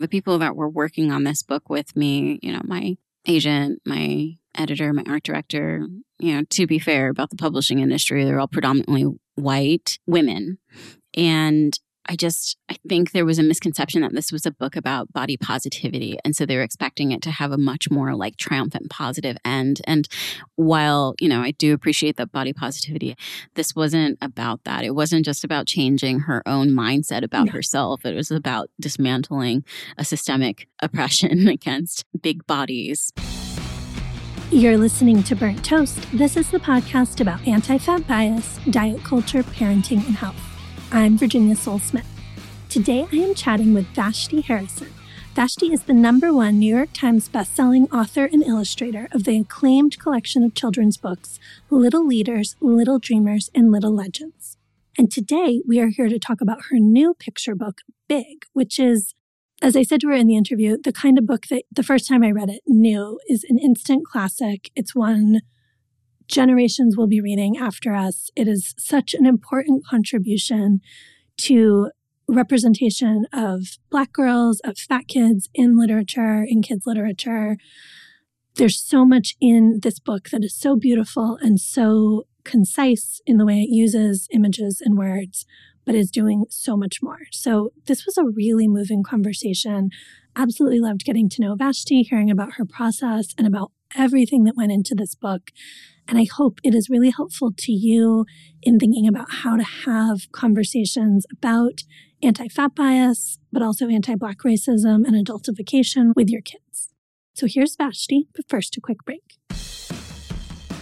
The people that were working on this book with me, you know, my agent, my editor, my art director, you know, to be fair about the publishing industry, they're all predominantly white women. And I just, I think there was a misconception that this was a book about body positivity. And so they were expecting it to have a much more like triumphant positive end. And while, you know, I do appreciate that body positivity, this wasn't about that. It wasn't just about changing her own mindset about herself. It was about dismantling a systemic oppression against big bodies. You're listening to Burnt Toast. This is the podcast about anti fat bias, diet culture, parenting, and health. I'm Virginia Sole-Smith. Today I am chatting with Vashti Harrison. Vashti is the number one New York Times bestselling author and illustrator of the acclaimed collection of children's books, Little Leaders, Little Dreamers, and Little Legends. And today we are here to talk about her new picture book, Big, which is, as I said to her in the interview, the kind of book that the first time I read it knew is an instant classic. It's one generations will be reading after us. It is such an important contribution to representation of Black girls, of fat kids in literature, in kids' literature. There's so much in this book that is so beautiful and so concise in the way it uses images and words, but is doing so much more. So, this was a really moving conversation. Absolutely loved getting to know Vashti, hearing about her process and about everything that went into this book. And I hope it is really helpful to you in thinking about how to have conversations about anti fat bias, but also anti Black racism and adultification with your kids. So here's Vashti, but first a quick break.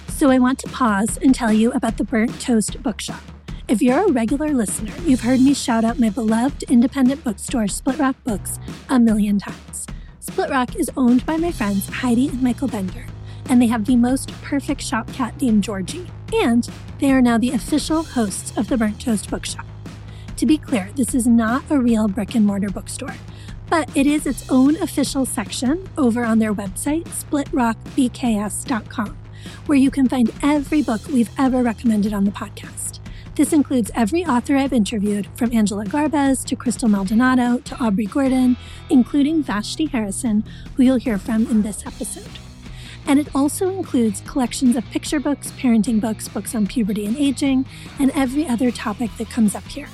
So I want to pause and tell you about the Burnt Toast Bookshop. If you're a regular listener, you've heard me shout out my beloved independent bookstore, Split Rock Books, a million times. Split Rock is owned by my friends Heidi and Michael Bender and they have the most perfect shop cat named Georgie. And they are now the official hosts of the Burnt Toast Bookshop. To be clear, this is not a real brick and mortar bookstore, but it is its own official section over on their website, splitrockbks.com, where you can find every book we've ever recommended on the podcast. This includes every author I've interviewed, from Angela Garbes to Crystal Maldonado to Aubrey Gordon, including Vashti Harrison, who you'll hear from in this episode. And it also includes collections of picture books, parenting books, books on puberty and aging, and every other topic that comes up here.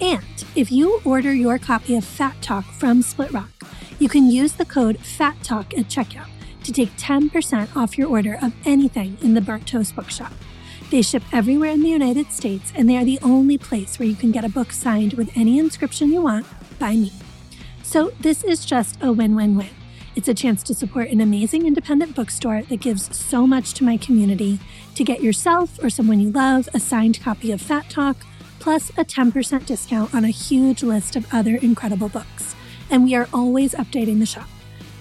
And if you order your copy of Fat Talk from Split Rock, you can use the code FAT TALK at checkout to take 10% off your order of anything in the Burnt Toast Bookshop. They ship everywhere in the United States, and they are the only place where you can get a book signed with any inscription you want by me. So this is just a win win win. It's a chance to support an amazing independent bookstore that gives so much to my community to get yourself or someone you love a signed copy of Fat Talk, plus a 10% discount on a huge list of other incredible books. And we are always updating the shop.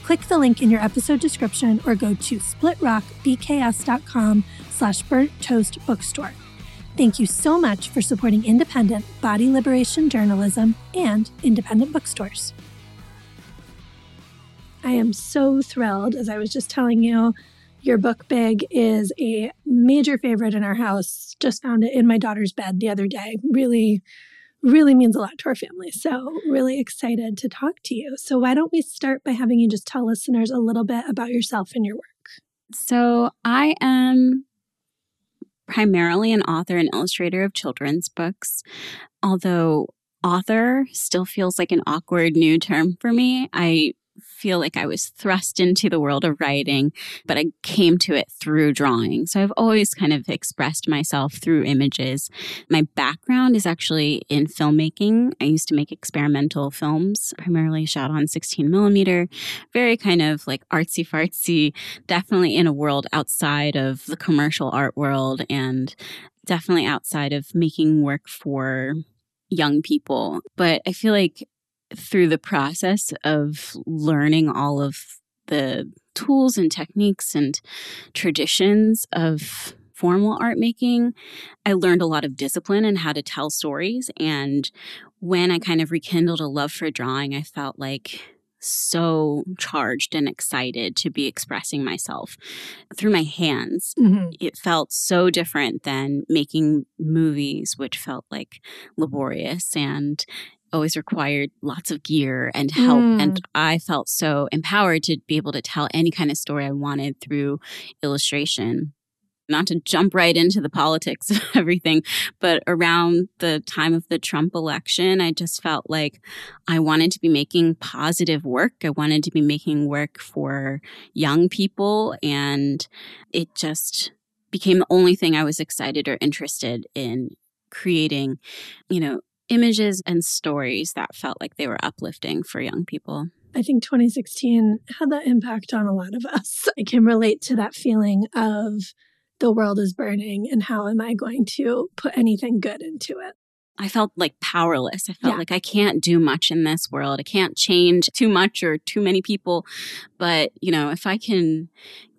Click the link in your episode description or go to splitrockbks.com slash burnt toast bookstore. Thank you so much for supporting independent body liberation journalism and independent bookstores. I am so thrilled. As I was just telling you, your book, Big, is a major favorite in our house. Just found it in my daughter's bed the other day. Really, really means a lot to our family. So, really excited to talk to you. So, why don't we start by having you just tell listeners a little bit about yourself and your work? So, I am primarily an author and illustrator of children's books, although author still feels like an awkward new term for me. I feel like I was thrust into the world of writing, but I came to it through drawing. So I've always kind of expressed myself through images. My background is actually in filmmaking. I used to make experimental films, primarily shot on 16 millimeter, very kind of like artsy fartsy, definitely in a world outside of the commercial art world and definitely outside of making work for young people. But I feel like through the process of learning all of the tools and techniques and traditions of formal art making, I learned a lot of discipline and how to tell stories. And when I kind of rekindled a love for drawing, I felt like so charged and excited to be expressing myself through my hands. Mm-hmm. It felt so different than making movies, which felt like laborious and always required lots of gear and help. Mm. And I felt so empowered to be able to tell any kind of story I wanted through illustration. Not to jump right into the politics of everything, but around the time of the Trump election, I just felt like I wanted to be making positive work. I wanted to be making work for young people. And it just became the only thing I was excited or interested in creating, you know, images and stories that felt like they were uplifting for young people. I think 2016 had that impact on a lot of us. I can relate to that feeling of the world is burning and how am I going to put anything good into it? I felt like powerless. I felt Yeah. like I can't do much in this world. I can't change too much or too many people. But, you know, if I can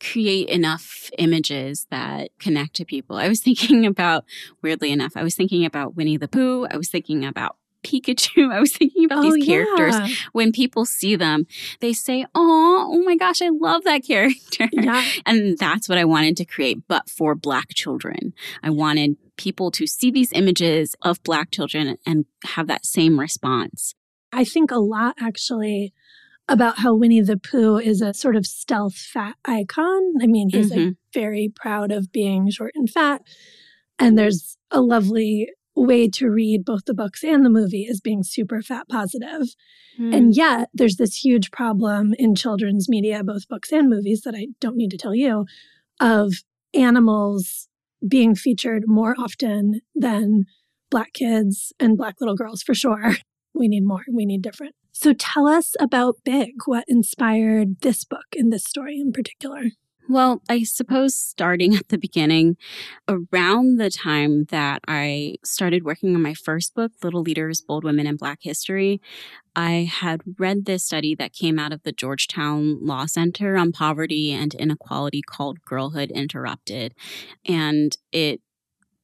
create enough images that connect to people, I was thinking about, weirdly enough, I was thinking about Winnie the Pooh. I was thinking about Pikachu. I was thinking about oh, these characters. Oh, yeah. When people see them, they say, Oh, oh my gosh, I love that character. Yeah. And that's what I wanted to create, but for Black children. I wanted people to see these images of Black children and have that same response. I think a lot actually about how Winnie the Pooh is a sort of stealth fat icon. I mean, he's like Mhm. very proud of being short and fat. And there's a lovely way to read both the books and the movie as being super fat positive. Mm. And yet, there's this huge problem in children's media, both books and movies, that I don't need to tell you, of animals being featured more often than Black kids and Black little girls, for sure. We need more, we need different. So, tell us about Big. What inspired this book and this story in particular? Well, I suppose starting at the beginning, around the time that I started working on my first book, Little Leaders, Bold Women in Black History, I had read this study that came out of the Georgetown Law Center on poverty and inequality called Girlhood Interrupted. And it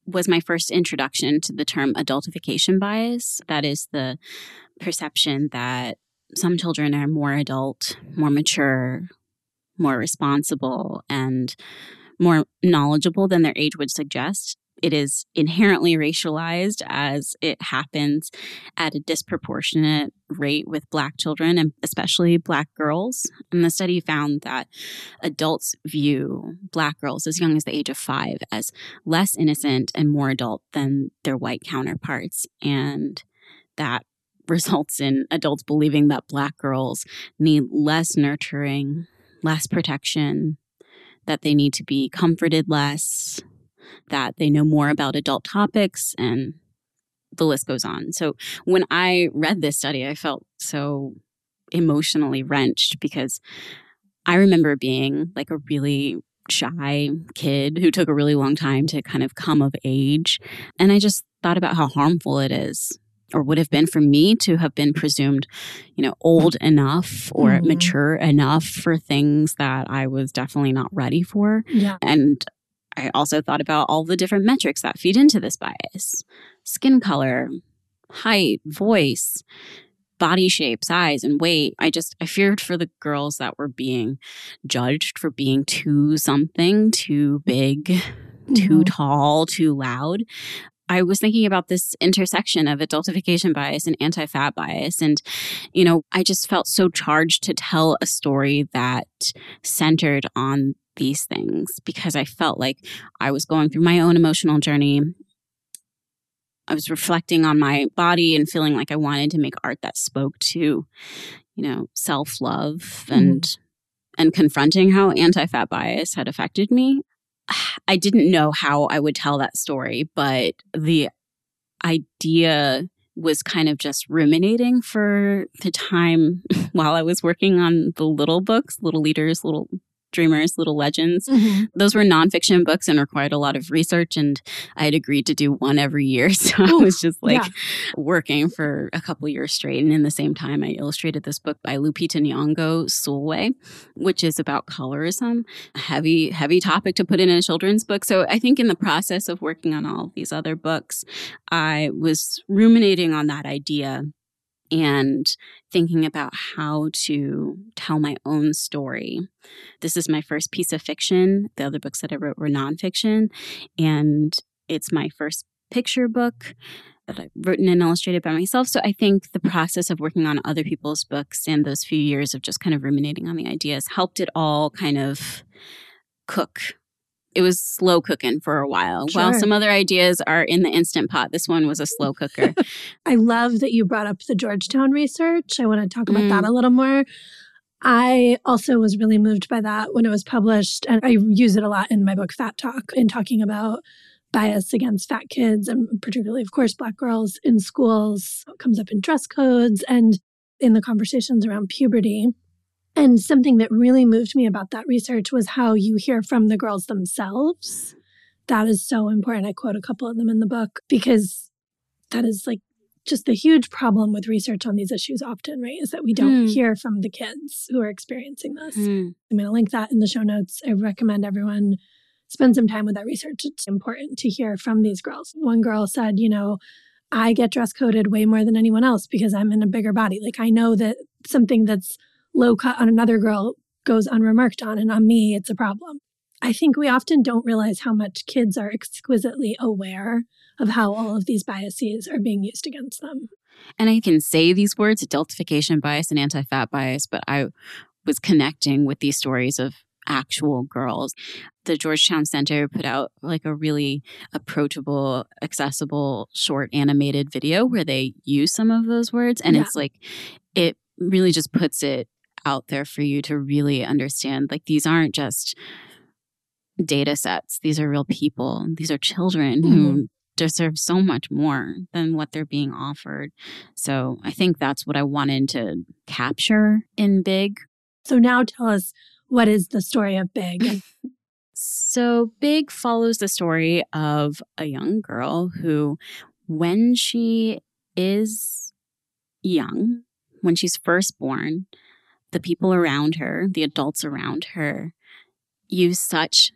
was my first introduction to the term adultification bias. That is the perception that some children are more adult, more mature, more responsible and more knowledgeable than their age would suggest. It is inherently racialized as it happens at a disproportionate rate with Black children and especially Black girls. And the study found that adults view Black girls as young as the age of five as less innocent and more adult than their white counterparts. And that results in adults believing that Black girls need less nurturing, less protection, that they need to be comforted less, that they know more about adult topics, and the list goes on. So when I read this study, I felt so emotionally wrenched because I remember being like a really shy kid who took a really long time to kind of come of age. And I just thought about how harmful it is or would have been for me to have been presumed, you know, old enough or Mhm. mature enough for things that I was definitely not ready for. Yeah. And I also thought about all the different metrics that feed into this bias skin color, height, voice, body shape, size, and weight. I just, I feared for the girls that were being judged for being too something, too big, too Mhm. tall, too loud. I was thinking about this intersection of adultification bias and anti fat bias. And, you know, I just felt so charged to tell a story that centered on these things because I felt like I was going through my own emotional journey. I was reflecting on my body and feeling like I wanted to make art that spoke to, you know, self love and mm-hmm. and confronting how anti fat bias had affected me. I didn't know how I would tell that story, but the idea was kind of just ruminating for the time while I was working on the little books, Little Leaders, Little Dreamers, Little Legends. Mhm. Those were nonfiction books and required a lot of research, and I had agreed to do one every year. So I was just like yeah. working for a couple years straight. And in the same time, I illustrated this book by Lupita Nyong'o, Sulwe, which is about colorism. A heavy, heavy topic to put in a children's book. So I think in the process of working on all of these other books, I was ruminating on that idea and thinking about how to tell my own story. This is my first piece of fiction. The other books that I wrote were nonfiction, and it's my first picture book. that I've written and illustrated by myself. So I think the process of working on other people's books and those few years of just kind of ruminating on the ideas helped it all kind of cook. It was slow cooking for a while. Sure. While some other ideas are in the instant pot, this one was a slow cooker. I love that you brought up the Georgetown research. I want to talk about Mm. that a little more. I also was really moved by that when it was published. And I use it a lot in my book, Fat Talk, in talking about bias against fat kids and particularly, of course, Black girls in schools. It comes up in dress codes and in the conversations around puberty. And something that really moved me about that research was how you hear from the girls themselves. That is so important. I quote a couple of them in the book because that is like just the huge problem with research on these issues often, right? Is that we don't Hmm. hear from the kids who are experiencing this. Hmm. I'm going to link that in the show notes. I recommend everyone spend some time with that research. It's important to hear from these girls. One girl said, you know, I get dress coded way more than anyone else because I'm in a bigger body. Like I know that something that's low cut on another girl goes unremarked on, and on me, it's a problem. I think we often don't realize how much kids are exquisitely aware of how all of these biases are being used against them. And I can say these words, adultification bias and anti fat bias, but I was connecting with these stories of actual girls. The Georgetown Center put out like a really approachable, accessible, short animated video where they use some of those words. And Yeah. it's like, it really just puts it out there for you to really understand like these aren't just data sets, these are real people, these are children mm-hmm. who deserve so much more than what they're being offered. So I think that's what I wanted to capture in Big. So now tell us what is the story of Big? So Big follows the story of a young girl who, when she is young, when she's first born, the people around her, the adults around her, use such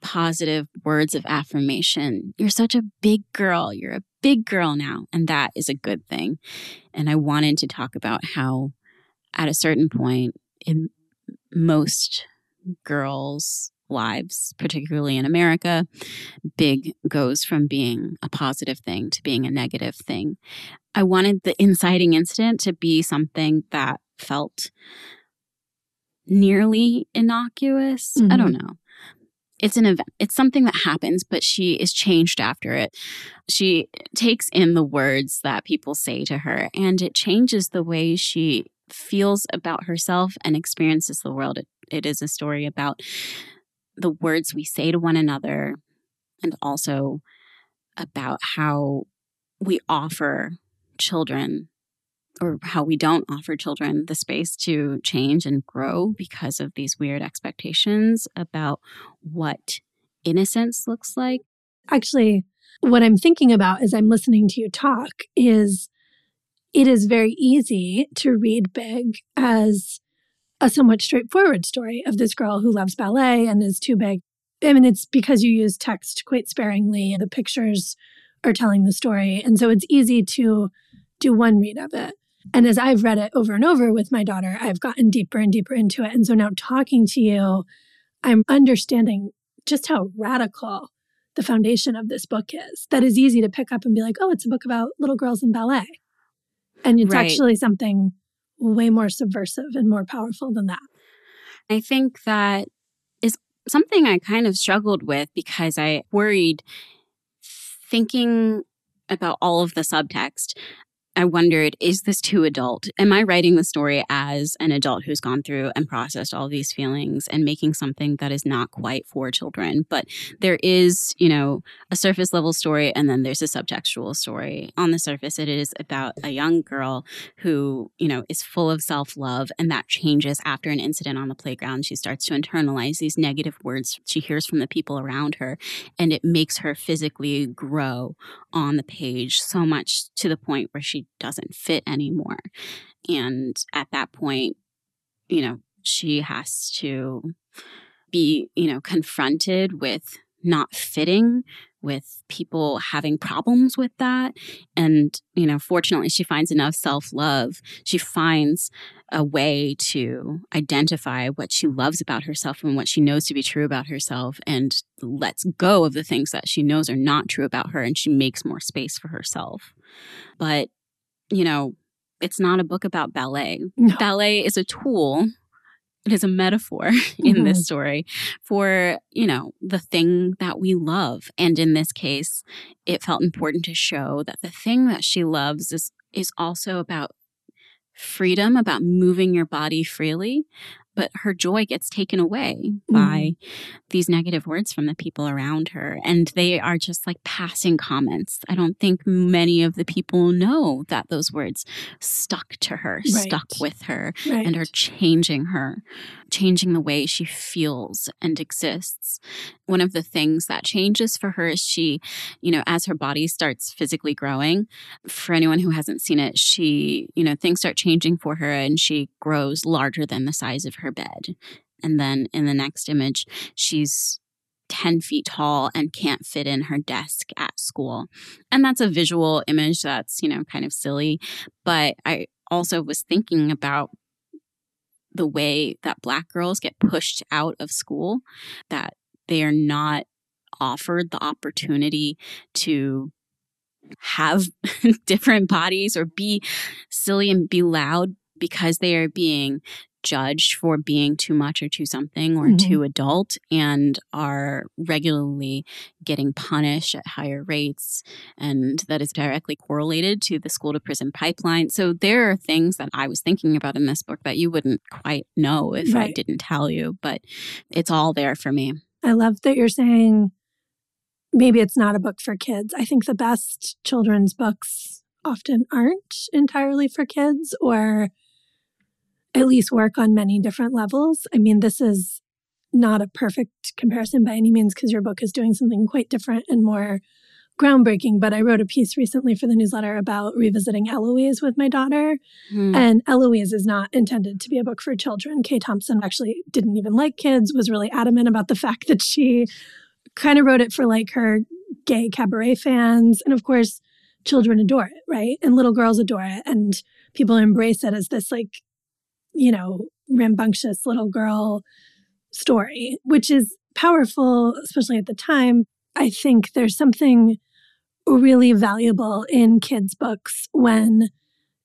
positive words of affirmation. You're such a big girl. You're a big girl now. And that is a good thing. And I wanted to talk about how, at a certain point in most girls' lives, particularly in America, big goes from being a positive thing to being a negative thing. I wanted the inciting incident to be something that felt nearly innocuous. I don't mm-hmm. know. It's an event. It's something that happens, but she is changed after it. She takes in the words that people say to her, and it changes the way she feels about herself and experiences the world. It, it is a story about the words we say to one another and also about how we offer children or how we don't offer children the space to change and grow because of these weird expectations about what innocence looks like. Actually, what I'm thinking about as I'm listening to you talk is it is very easy to read Big as a somewhat straightforward story of this girl who loves ballet and is too big. I mean, it's because you use text quite sparingly. The pictures are telling the story. And so it's easy to do one read of it. And as I've read it over and over with my daughter, I've gotten deeper and deeper into it. And so now talking to you, I'm understanding just how radical the foundation of this book is. That is easy to pick up and be like, oh, it's a book about little girls in ballet. And it's Right. actually something way more subversive and more powerful than that. I think that is something I kind of struggled with because I worried thinking about all of the subtext. I wondered, is this too adult? Am I writing the story as an adult who's gone through and processed all these feelings and making something that is not quite for children? But there is, you know, a surface level story and then there's a subtextual story. On the surface, it is about a young girl who, you know, is full of self love and that changes after an incident on the playground. She starts to internalize these negative words she hears from the people around her and it makes her physically grow on the page so much to the point where she doesn't fit anymore. And at that point, you know, she has to be, you know, confronted with not fitting, with people having problems with that. And, you know, fortunately, she finds enough self love. She finds a way to identify what she loves about herself and what she knows to be true about herself and lets go of the things that she knows are not true about her. And she makes more space for herself. But, you know, it's not a book about ballet. No. Ballet is a tool. It is a metaphor in Mhm. this story for, you know, the thing that we love. And in this case, it felt important to show that the thing that she loves is is also about freedom, about moving your body freely. But her joy gets taken away by mm-hmm. these negative words from the people around her. And they are just like passing comments. I don't think many of the people know that those words stuck to her, stuck with her, Right. and are changing her, changing the way she feels and exists. One of the things that changes for her is she, you know, as her body starts physically growing, for anyone who hasn't seen it, she, you know, things start changing for her and she grows larger than the size of her bed. And then in the next image, she's 10 feet tall and can't fit in her desk at school. And that's a visual image that's, you know, kind of silly. But I also was thinking about the way that Black girls get pushed out of school, that they are not offered the opportunity to have different bodies or be silly and be loud because they are being judged for being too much or too something or Mhm. too adult and are regularly getting punished at higher rates and that is directly correlated to the school to prison pipeline so there are things that i was thinking about in this book that you wouldn't quite know if i didn't tell you but it's all there for me I love that you're saying maybe it's not a book for kids. I think the best children's books often aren't entirely for kids or at least work on many different levels. I mean, this is not a perfect comparison by any means because your book is doing something quite different and more groundbreaking. But I wrote a piece recently for the newsletter about revisiting Eloise with my daughter. Hmm. And Eloise is not intended to be a book for children. Kay Thompson actually didn't even like kids, was really adamant about the fact that she kind of wrote it for like her gay cabaret fans. And of course, children adore it, right? And little girls adore it. And people embrace it as this like, you know, rambunctious little girl story, which is powerful, especially at the time. I think there's something really valuable in kids' books when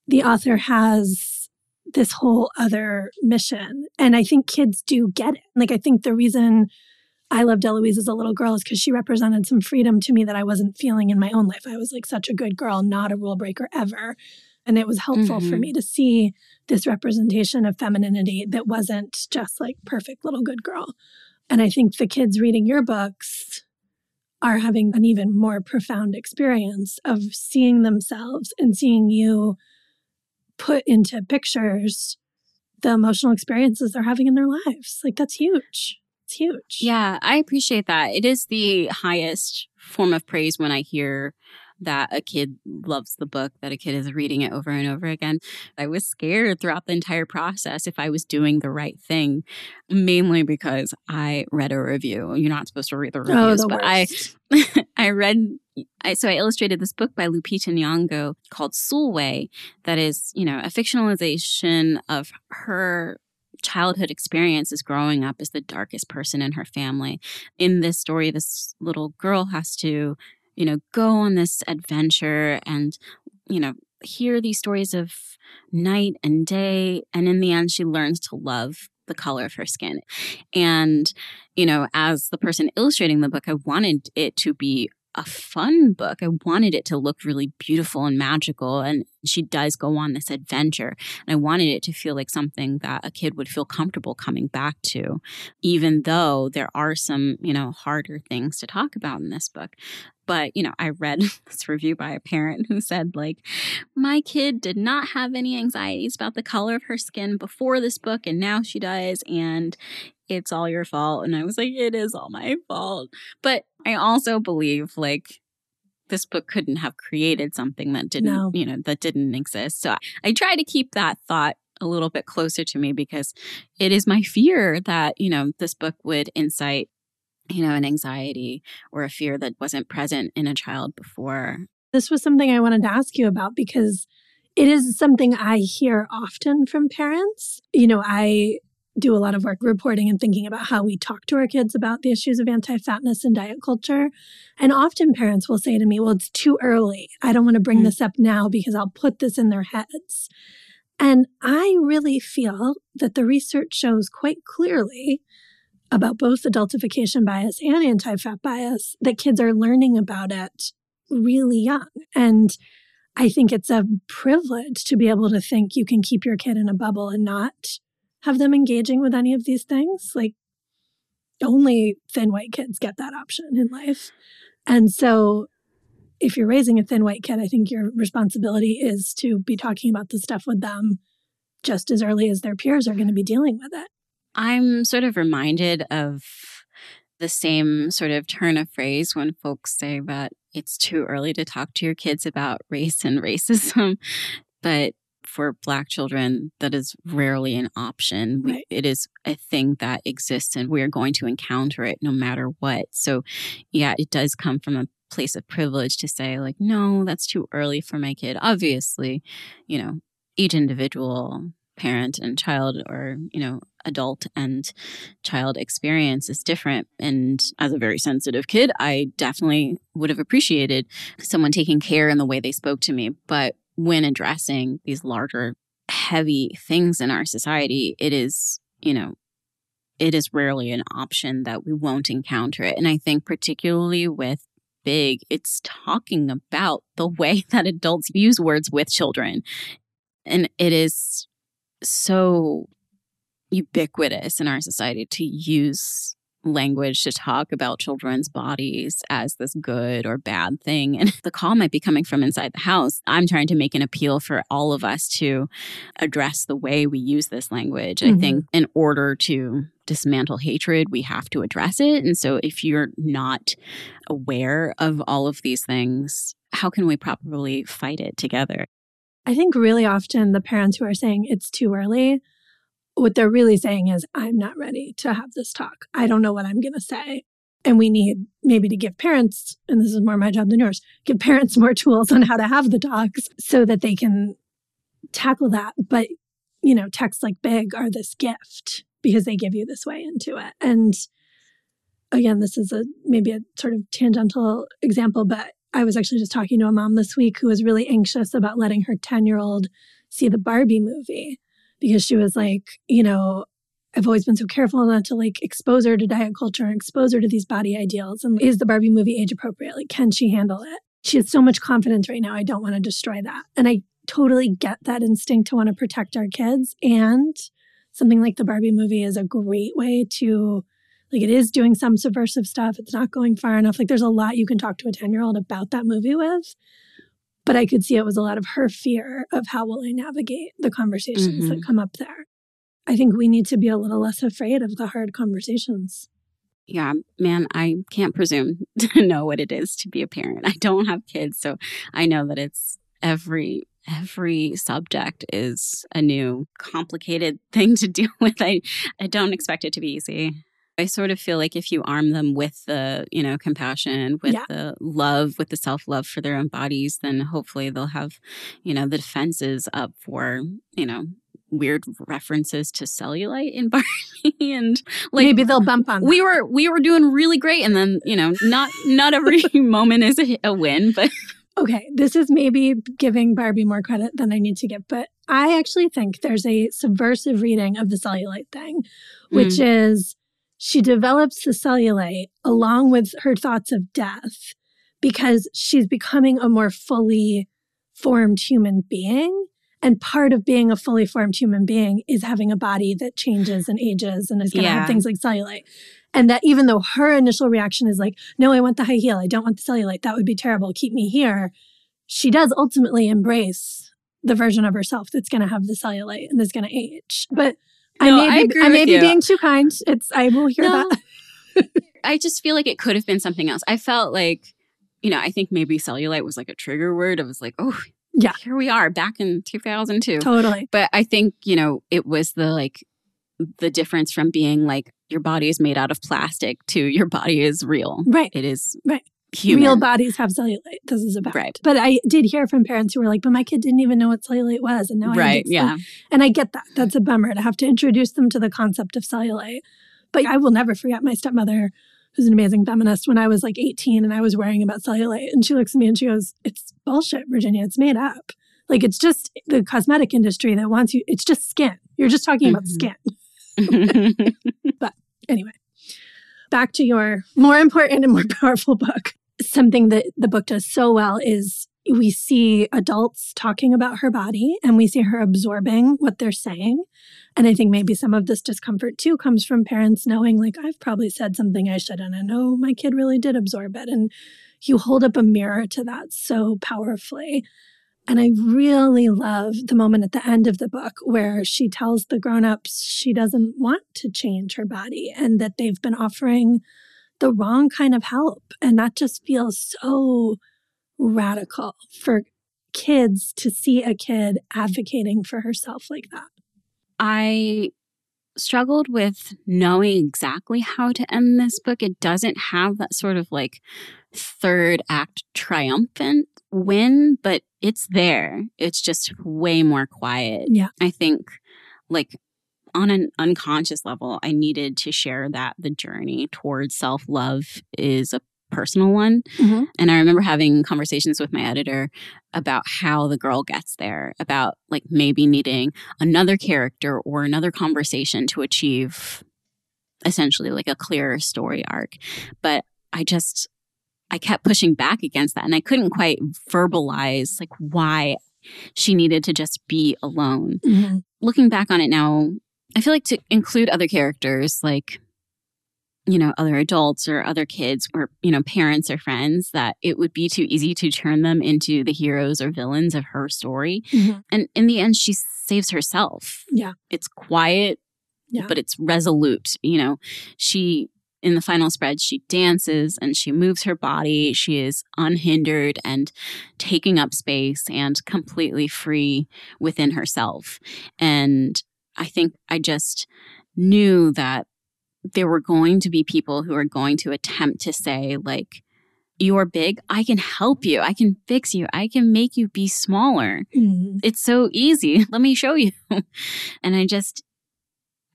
the author has this whole other mission. And I think kids do get it. Like, I think the reason I loved Eloise as a little girl is because she represented some freedom to me that I wasn't feeling in my own life. I was like such a good girl, not a rule breaker ever. And it was helpful for Mhm. me to see this representation of femininity that wasn't just like perfect little good girl. And I think the kids reading your books are having an even more profound experience of seeing themselves and seeing you put into pictures the emotional experiences they're having in their lives. Like that's huge. It's huge. Yeah, I appreciate that. It is the highest form of praise when I hear that a kid loves the book, that a kid is reading it over and over again. I was scared throughout the entire process if I was doing the right thing, mainly because I read a review. You're not supposed to read the Oh, reviews, the but I worst. I read I so I illustrated this book by Lupita Nyong'o called Sulwe that is, you know, a fictionalization of her childhood experiences growing up as the darkest person in her family. In this story, this little girl has to, you know, go on this adventure and, you know, hear these stories of night and day. And in the end, she learns to love the color of her skin. And, you know, as the person illustrating the book, I wanted it to be a fun book. I wanted it to look really beautiful and magical. And she does go on this adventure. And I wanted it to feel like something that a kid would feel comfortable coming back to, even though there are some, you know, harder things to talk about in this book. But, you know, I read this review by a parent who said, like, my kid did not have any anxieties about the color of her skin before this book, and now she does. And it's all your fault. And I was like, it is all my fault. But I also believe, like, this book couldn't have created something that didn't, No. you know, that didn't exist. So I, I try to keep that thought a little bit closer to me because it is my fear that, you know, this book would incite, you know, an anxiety or a fear that wasn't present in a child before. This was something I wanted to ask you about because it is something I hear often from parents. You know, I do a lot of work reporting and thinking about how we talk to our kids about the issues of anti fatness and diet culture. And often parents will say to me, Well, it's too early. I don't want to bring mm. this up now because I'll put this in their heads. And I really feel that the research shows quite clearly about both adultification bias and anti fat bias that kids are learning about it really young. And I think it's a privilege to be able to think you can keep your kid in a bubble and not have them engaging with any of these things. Like, only thin white kids get that option in life. And so, if you're raising a thin white kid, I think your responsibility is to be talking about the stuff with them just as early as their peers are going to be dealing with it. I'm sort of reminded of the same sort of turn of phrase when folks say that it's too early to talk to your kids about race and racism. But for Black children, that is rarely an option. Right. It is a thing that exists and we're going to encounter it no matter what. So, yeah, it does come from a place of privilege to say, like, no, that's too early for my kid. Obviously, you know, each individual parent and child or you know adult and child experience is different and as a very sensitive kid i definitely would have appreciated someone taking care in the way they spoke to me but when addressing these larger heavy things in our society it is you know it is rarely an option that we won't encounter it. And i think particularly with big it's talking about the way that adults use words with children. And it is so ubiquitous in our society to use language to talk about children's bodies as this good or bad thing. And the call might be coming from inside the house. I'm trying to make an appeal for all of us to address the way we use this language. Mm-hmm. I think in order to dismantle hatred, we have to address it. And so if you're not aware of all of these things, how can we properly fight it together? I think really often the parents who are saying it's too early, what they're really saying is, I'm not ready to have this talk. I don't know what I'm going to say. And we need maybe to give parents, and this is more my job than yours, give parents more tools on how to have the talks so that they can tackle that. But, you know, texts like big are this gift because they give you this way into it. And again, this is a maybe a sort of tangential example, but I was actually just talking to a mom this week who was really anxious about letting her 10 year old see the Barbie movie because she was like, you know, I've always been so careful not to like expose her to diet culture and expose her to these body ideals. And is the Barbie movie age appropriate? Like, can she handle it? She has so much confidence right now. I don't want to destroy that. And I totally get that instinct to want to protect our kids. And something like the Barbie movie is a great way to like it is doing some subversive stuff. It's not going far enough. Like there's a lot you can talk to a 10 year old about that movie with. But I could see it was a lot of her fear of how will I navigate the conversations mm-hmm. that come up there. I think we need to be a little less afraid of the hard conversations. Yeah, man, I can't presume to know what it is to be a parent. I don't have kids, so I know that it's every every subject is a new complicated thing to deal with. I I don't expect it to be easy. I sort of feel like if you arm them with the, you know, compassion, with yeah. the love, with the self love for their own bodies, then hopefully they'll have, you know, the defenses up for, you know, weird references to cellulite in Barbie and like maybe they'll bump on. We were we were doing really great, and then you know, not not every moment is a, a win, but. Okay, this is maybe giving Barbie more credit than I need to give, but I actually think there's a subversive reading of the cellulite thing, which mm. is she develops the cellulite along with her thoughts of death because she's becoming a more fully formed human being. And part of being a fully formed human being is having a body that changes and ages and is going to yeah. have things like cellulite. And that even though her initial reaction is like, no, I want the high heel. I don't want the cellulite. That would be terrible. Keep me here. She does ultimately embrace the version of herself that's going to have the cellulite and is going to age. But I may I be, I may be being too kind. It's I will hear no, that. I just feel like it could have been something else. I felt like, you know, I think maybe cellulite was like a trigger word. It was like, oh, yeah, here we are back in 2002. Totally. But I think, you know, it was the like the difference from being like your body is made out of plastic to your body is real. Right. It is right human. real bodies have cellulite. This is about. Right. But I did hear from parents who were like, but my kid didn't even know what cellulite was. And now I right. understand. Yeah. And I get that. That's a bummer to have to introduce them to the concept of cellulite. But I will never forget my stepmother, who's an amazing feminist, when I was like 18 and I was worrying about cellulite. And she looks at me and she goes, It's bullshit, Virginia. It's made up. Like it's just the cosmetic industry that wants you, it's just skin. You're just talking about Mhm. skin. But anyway, back to your more important and more powerful book. Something that the book does so well is we see adults talking about her body and we see her absorbing what they're saying. And I think maybe some of this discomfort too comes from parents knowing, like, I've probably said something I shouldn't. I know my kid really did absorb it. And you hold up a mirror to that so powerfully. And I really love the moment at the end of the book where she tells the grown-ups she doesn't want to change her body and that they've been offering the wrong kind of help. And that just feels so radical for kids to see a kid advocating for herself like that. I struggled with knowing exactly how to end this book. It doesn't have that sort of like third act triumphant win, but it's there. It's just way more quiet. Yeah. I think like on an unconscious level, I needed to share that the journey towards self love is a personal one. Mhm. And I remember having conversations with my editor about how the girl gets there, about like maybe needing another character or another conversation to achieve essentially like a clearer story arc. But I just, I kept pushing back against that and I couldn't quite verbalize like why she needed to just be alone. Mhm. Looking back on it now, I feel like to include other characters like you know other adults or other kids or you know parents or friends that it would be too easy to turn them into the heroes or villains of her story Mhm. and in the end she saves herself Yeah. it's quiet Yeah. but it's resolute you know she in the final spread she dances and she moves her body she is unhindered and taking up space and completely free within herself and i think i just knew that there were going to be people who are going to attempt to say like you're big i can help you i can fix you i can make you be smaller Mhm. it's so easy. Let me show you. And I just,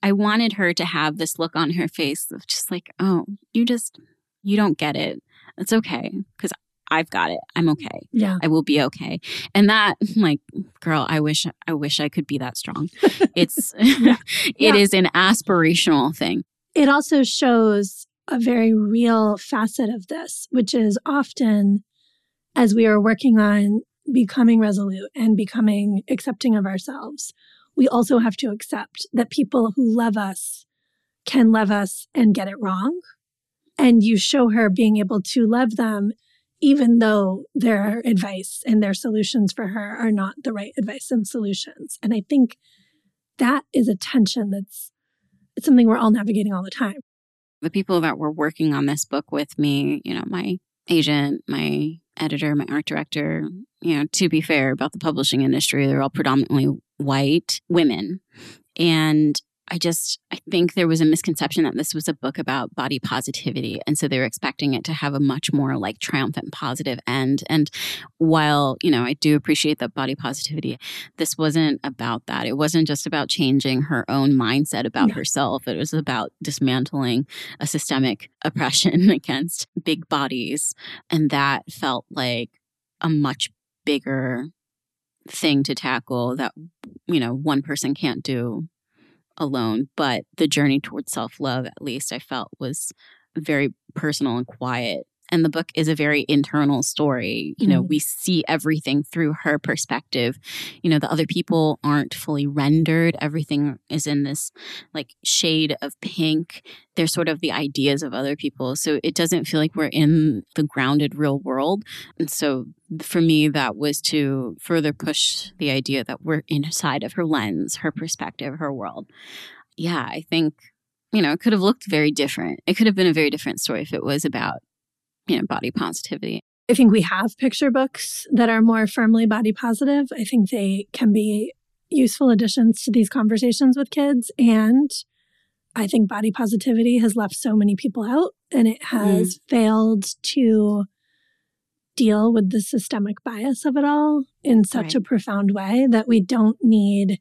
I wanted her to have this look on her face of just like, oh, you just, you don't get it. It's okay because I've got it. I'm okay. Yeah. I will be okay. And that, like, girl, I wish, I wish I could be that strong. It's, Yeah. it is an aspirational thing. It also shows a very real facet of this, which is often as we are working on becoming resolute and becoming accepting of ourselves, we also have to accept that people who love us can love us and get it wrong. And you show her being able to love them, even though their advice and their solutions for her are not the right advice and solutions. And I think that is a tension that's it's something we're all navigating all the time. the people that were working on this book with me, you know, my agent, my editor, my art director, you know, to be fair about the publishing industry, they're all predominantly white women. And I just, I think there was a misconception that this was a book about body positivity. And so they were expecting it to have a much more like triumphant positive end. And while, you know, I do appreciate that body positivity, this wasn't about that. It wasn't just about changing her own mindset about No. herself. It was about dismantling a systemic oppression against big bodies. And that felt like a much bigger thing to tackle that, you know, one person can't do alone. But the journey towards self love, at least I felt, was very personal and quiet. And the book is a very internal story. You know, Mhm. we see everything through her perspective. You know, the other people aren't fully rendered. Everything is in this like shade of pink. They're sort of the ideas of other people. So it doesn't feel like we're in the grounded real world. And so for me, that was to further push the idea that we're inside of her lens, her perspective, her world. Yeah, I think, you know, it could have looked very different. It could have been a very different story if it was about, you know, body positivity. I think we have picture books that are more firmly body positive. I think they can be useful additions to these conversations with kids. And I think body positivity has left so many people out and it mm. has failed to deal with the systemic bias of it all in such Right. a profound way that we don't need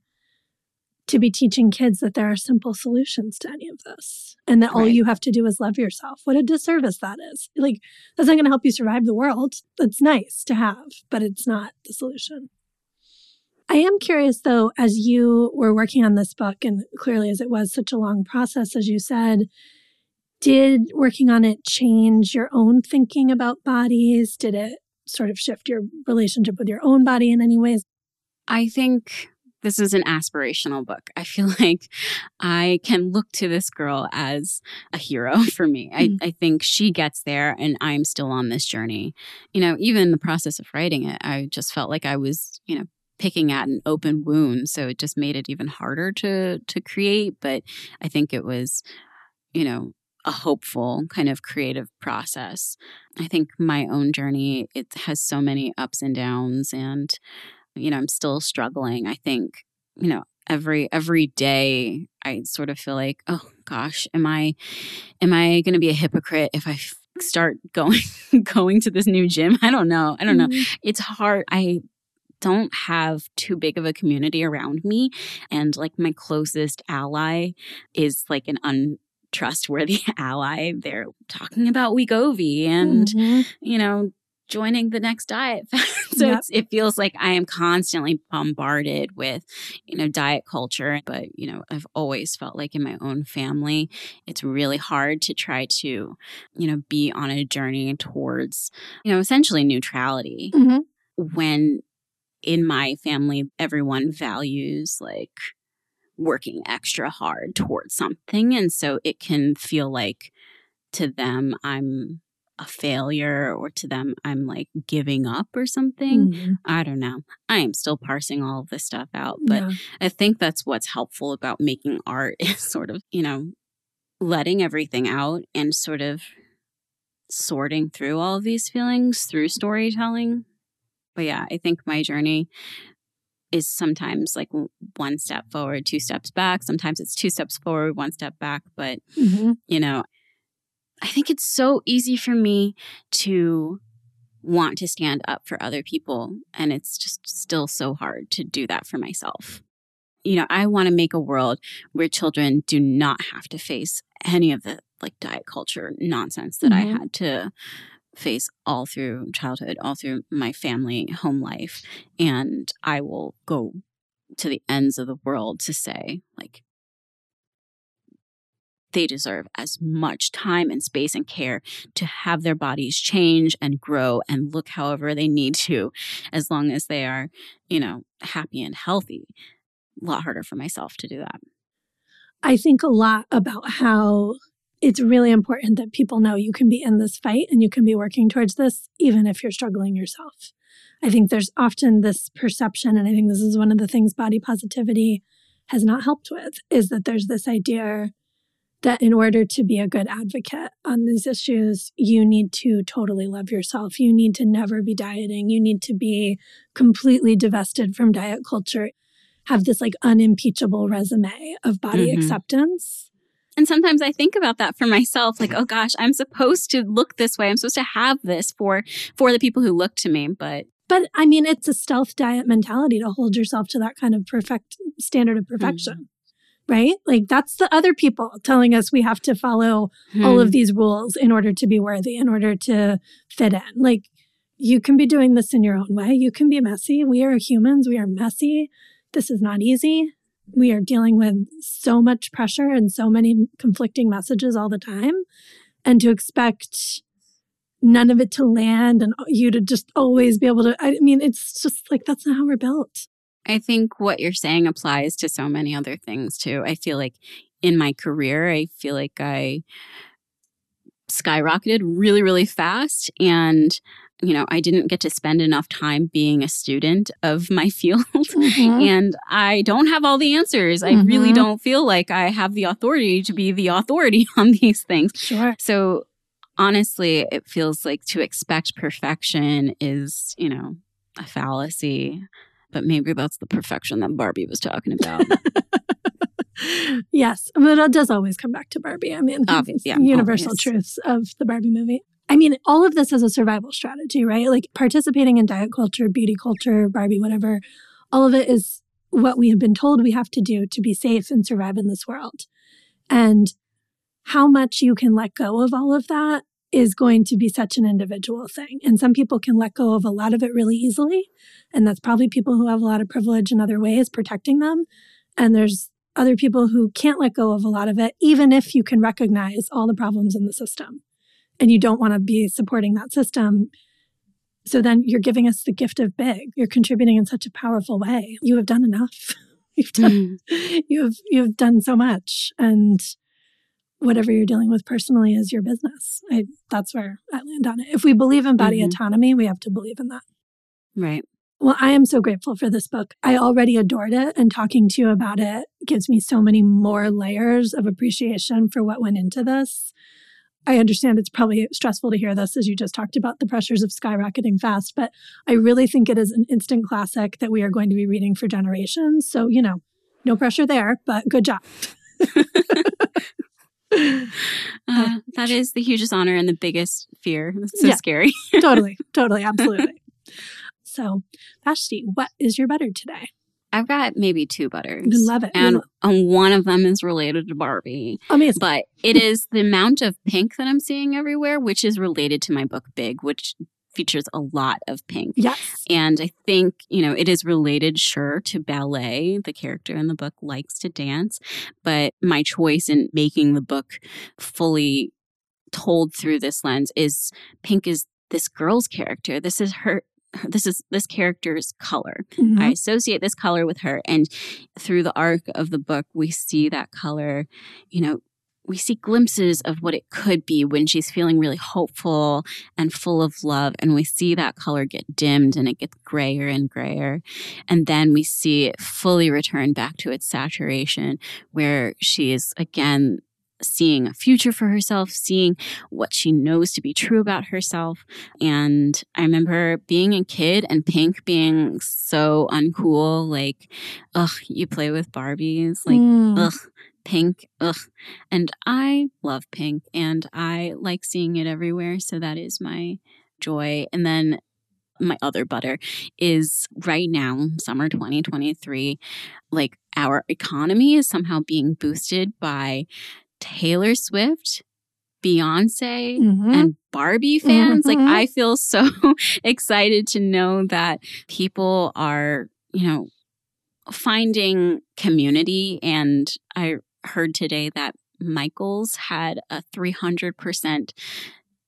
to be teaching kids that there are simple solutions to any of this and that all you have to do is love yourself. What a disservice that is. Like, that's not going to help you survive the world. That's nice to have, but it's not the solution. I am curious though, as you were working on this book, and clearly as it was such a long process, as you said, did working on it change your own thinking about bodies? Did it sort of shift your relationship with your own body in any ways? I think this is an aspirational book. I feel like I can look to this girl as a hero for me. I, Mm. I think she gets there and I'm still on this journey. You know, even in the process of writing it, I just felt like I was, you know, picking at an open wound. So it just made it even harder to to create. But I think it was, you know, a hopeful kind of creative process. I think my own journey, it has so many ups and downs and you know i'm still struggling i think you know every every day i sort of feel like oh gosh am i am i going to be a hypocrite if i f- start going going to this new gym i don't know i don't know Mm. it's hard i don't have too big of a community around me and like my closest ally is like an untrustworthy ally they're talking about wegovy and Mhm. you know, joining the next diet. So Yep. it's, it feels like I am constantly bombarded with, you know, diet culture. But, you know, I've always felt like in my own family, it's really hard to try to, you know, be on a journey towards, you know, essentially neutrality Mhm. when in my family, everyone values like working extra hard towards something. And so it can feel like to them, I'm a failure or to them, I'm like giving up or something. Mhm. I don't know. I am still parsing all of this stuff out, but Yeah. I think that's what's helpful about making art is sort of, you know, letting everything out and sort of sorting through all of these feelings through storytelling. But yeah, I think my journey is sometimes like one step forward, two steps back. Sometimes it's two steps forward, one step back. But, Mhm. you know, I think it's so easy for me to want to stand up for other people. And it's just still so hard to do that for myself. You know, I want to make a world where children do not have to face any of the like diet culture nonsense that I Mhm. had to face all through childhood, all through my family home life. And I will go to the ends of the world to say, like, they deserve as much time and space and care to have their bodies change and grow and look however they need to, as long as they are, you know, happy and healthy. A lot harder for myself to do that. I think a lot about how it's really important that people know you can be in this fight and you can be working towards this, even if you're struggling yourself. I think there's often this perception, and I think this is one of the things body positivity has not helped with, is that there's this idea that in order to be a good advocate on these issues, you need to totally love yourself. You need to never be dieting. You need to be completely divested from diet culture, have this like unimpeachable resume of body Mhm. acceptance. And sometimes I think about that for myself, like, oh gosh, I'm supposed to look this way. I'm supposed to have this for for the people who look to me. But But I mean, it's a stealth diet mentality to hold yourself to that kind of perfect standard of perfection, right? Like that's the other people telling us we have to follow all hmm, of these rules in order to be worthy, in order to fit in. Like you can be doing this in your own way. You can be messy. We are humans. We are messy. This is not easy. We are dealing with so much pressure and so many conflicting messages all the time. And to expect none of it to land and you to just always be able to, I mean, it's just like that's not how we're built. I think what you're saying applies to so many other things too. I feel like in my career, I feel like I skyrocketed really, really fast. And, you know, I didn't get to spend enough time being a student of my field. and I don't have all the answers. I really Mhm. don't feel like I have the authority to be the authority on these things. Sure. So honestly, it feels like to expect perfection is, you know, a fallacy. But maybe that's the perfection that Barbie was talking about. yes, but it does always come back to Barbie. I mean, Obvi- yeah, universal obvious. truths of the Barbie movie. I mean, all of this is a survival strategy, right? Like participating in diet culture, beauty culture, Barbie, whatever, all of it is what we have been told we have to do to be safe and survive in this world. And how much you can let go of all of that is going to be such an individual thing. And some people can let go of a lot of it really easily. And that's probably people who have a lot of privilege in other ways protecting them. And there's other people who can't let go of a lot of it, even if you can recognize all the problems in the system and you don't want to be supporting that system. So then you're giving us the gift of big. You're contributing in such a powerful way. You have done enough. You've done, mm. you have, you have done so much. And whatever you're dealing with personally is your business. I, that's where I land on it. If we believe in body mm-hmm. autonomy, we have to believe in that. Right. Well, I am so grateful for this book. I already adored it, and talking to you about it gives me so many more layers of appreciation for what went into this. I understand it's probably stressful to hear this as you just talked about the pressures of skyrocketing fast, but I really think it is an instant classic that we are going to be reading for generations. So, you know, no pressure there, but good job. Uh, that is the hugest honor and the biggest fear. That's so yeah, scary. totally, totally, absolutely. So, Vashti, what is your butter today? I've got maybe two butters. Love it. And um, one of them is related to Barbie. Amazing. But it is the amount of pink that I'm seeing everywhere, which is related to my book Big, which features a lot of pink. Yes. And I think, you know, it is related, sure, to ballet. The character in the book likes to dance. But my choice in making the book fully told through this lens is pink is this girl's character. This is her this is this character's color. Mm-hmm. I associate this color with her. And through the arc of the book, we see that color, you know, we see glimpses of what it could be when she's feeling really hopeful and full of love. And we see that color get dimmed and it gets grayer and grayer. And then we see it fully return back to its saturation where she is again seeing a future for herself, seeing what she knows to be true about herself. And I remember being a kid and Pink being so uncool, like, ugh, you play with Barbies, like, mm. ugh pink. Ugh. And I love pink and I like seeing it everywhere. So that is my joy. And then my other butter is right now, summer 2023, like our economy is somehow being boosted by Taylor Swift, Beyonce, mm-hmm. and Barbie fans. Mm-hmm. Like, I feel so excited to know that people are, you know, finding community and I heard today that Michaels had a 300%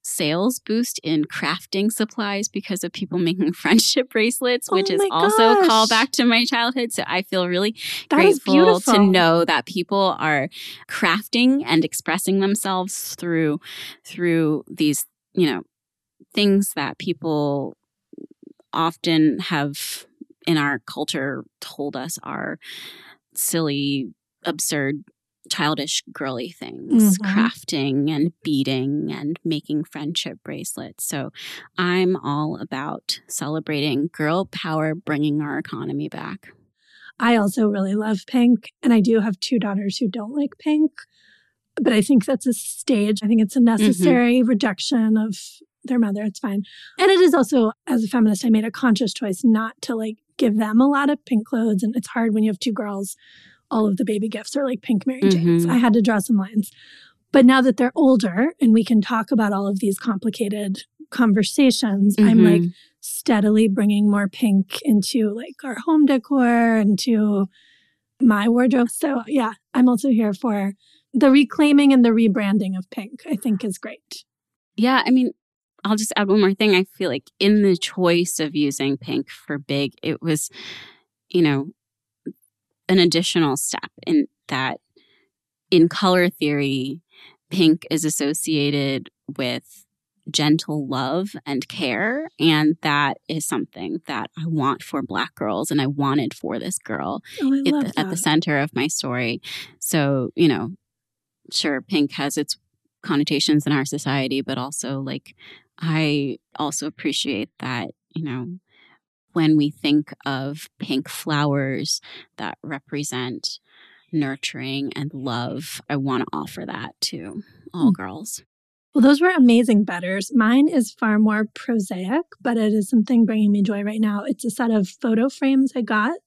sales boost in crafting supplies because of people making friendship bracelets, which oh is also a call back to my childhood. So I feel really that grateful to know that people are crafting and expressing themselves through through these, you know, things that people often have in our culture told us are silly, absurd childish girly things, mm-hmm. crafting and beading and making friendship bracelets. So I'm all about celebrating girl power, bringing our economy back. I also really love pink, and I do have two daughters who don't like pink, but I think that's a stage. I think it's a mm-hmm. necessary mm-hmm. rejection of their mother. It's fine. And it is also, as a feminist, I made a conscious choice not to like give them a lot of pink clothes. And it's hard when you have two girls all of the baby gifts are like pink Mary Janes. Mm-hmm. I had to draw some lines. But now that they're older and we can talk about all of these complicated conversations, mm-hmm. I'm like steadily bringing more pink into like our home decor, into my wardrobe. So, yeah, I'm also here for the reclaiming and the rebranding of pink, I think is great. Yeah, I mean, I'll just add one more thing. I feel like in the choice of using pink for big, it was, you know, an additional step in that in color theory, pink is associated with gentle love and care. And that is something that I want for Black girls and I wanted for this girl oh, at, the, at the center of my story. So, you know, sure, pink has its connotations in our society, but also like I also appreciate that, you know, when we think of pink flowers that represent nurturing and love, I want to offer that to all mm. girls. Well, those were amazing betters. Mine is far more prosaic, but it is something bringing me joy right now. It's a set of photo frames I got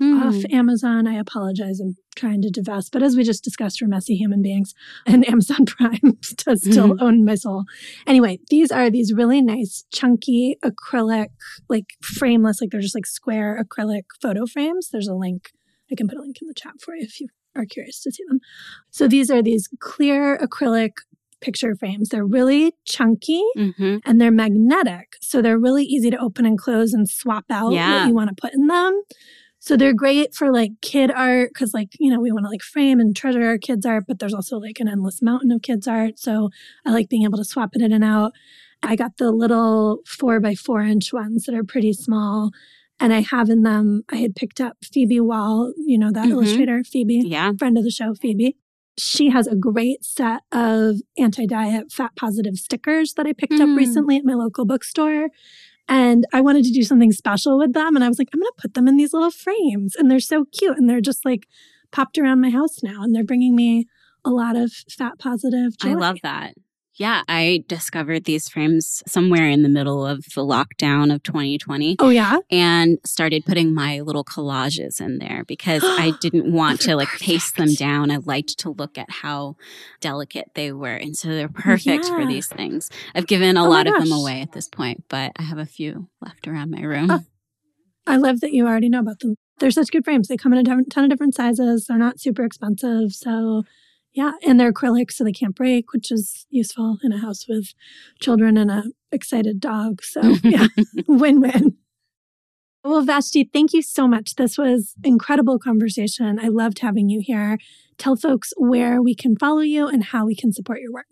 mm. off Amazon. I apologize. I'm trying to divest, but as we just discussed, we're messy human beings, and Amazon Prime does still mm-hmm. own my soul. Anyway, these are these really nice, chunky acrylic, like frameless, like they're just like square acrylic photo frames. There's a link. I can put a link in the chat for you if you are curious to see them. So these are these clear acrylic picture frames. They're really chunky mm-hmm. and they're magnetic. So they're really easy to open and close and swap out yeah. what you want to put in them. So they're great for like kid art because, like, you know, we want to like frame and treasure our kids' art, but there's also like an endless mountain of kids' art. So I like being able to swap it in and out. I got the little four by four inch ones that are pretty small. And I have in them, I had picked up Phoebe Wahl, you know, that mm-hmm. illustrator, Phoebe, yeah. friend of the show, Phoebe she has a great set of anti diet fat positive stickers that I picked mm. up recently at my local bookstore. And I wanted to do something special with them. And I was like, I'm going to put them in these little frames. And they're so cute. And they're just like popped around my house now. And they're bringing me a lot of fat positive joy. I love that. Yeah, I discovered these frames somewhere in the middle of the lockdown of 2020. Oh, yeah. And started putting my little collages in there because I didn't want to like perfect. paste them down. I liked to look at how delicate they were. And so they're oh, perfect yeah. for these things. I've given a oh lot of them away at this point, but I have a few left around my room. Oh, I love that you already know about them. They're such good frames. They come in a ton of different sizes. They're not super expensive. So yeah, and they're acrylic, so they can't break, which is useful in a house with children and a excited dog. So yeah, win-win. Well, Vashti, thank you so much. This was incredible conversation. I loved having you here. Tell folks where we can follow you and how we can support your work.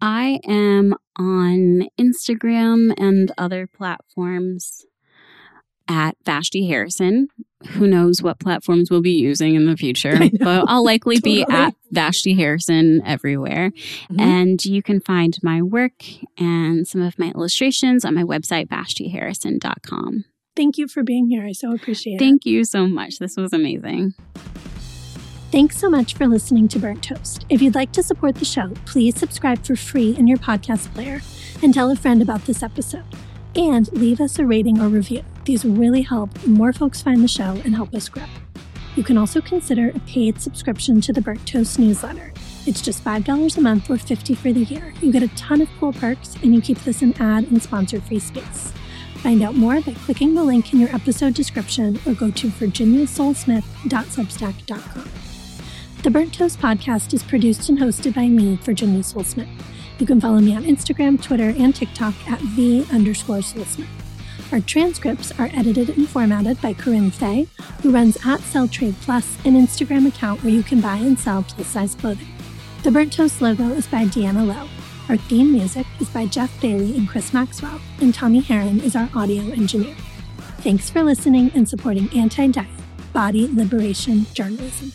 I am on Instagram and other platforms at Vashti Harrison who knows what platforms we'll be using in the future, but I'll likely totally. be at Vashti Harrison everywhere. Mm-hmm. And you can find my work and some of my illustrations on my website, vashtiharrison.com. Thank you for being here. I so appreciate Thank it. Thank you so much. This was amazing. Thanks so much for listening to Burnt Toast. If you'd like to support the show, please subscribe for free in your podcast player and tell a friend about this episode and leave us a rating or review. These really help more folks find the show and help us grow. You can also consider a paid subscription to the Burnt Toast newsletter. It's just $5 a month or 50 for the year. You get a ton of cool perks and you keep this an ad and sponsor free space. Find out more by clicking the link in your episode description or go to virginiasolesmith.substack.com. The Burnt Toast podcast is produced and hosted by me, Virginia Sole-Smith. You can follow me on Instagram, Twitter, and TikTok at V underscore Sole-Smith. Our transcripts are edited and formatted by Corinne Fay, who runs at Sell Trade Plus, an Instagram account where you can buy and sell plus size clothing. The Burnt Toast logo is by Deanna Lowe. Our theme music is by Jeff Bailey and Chris Maxwell, and Tommy Harron is our audio engineer. Thanks for listening and supporting anti diet, body liberation journalism.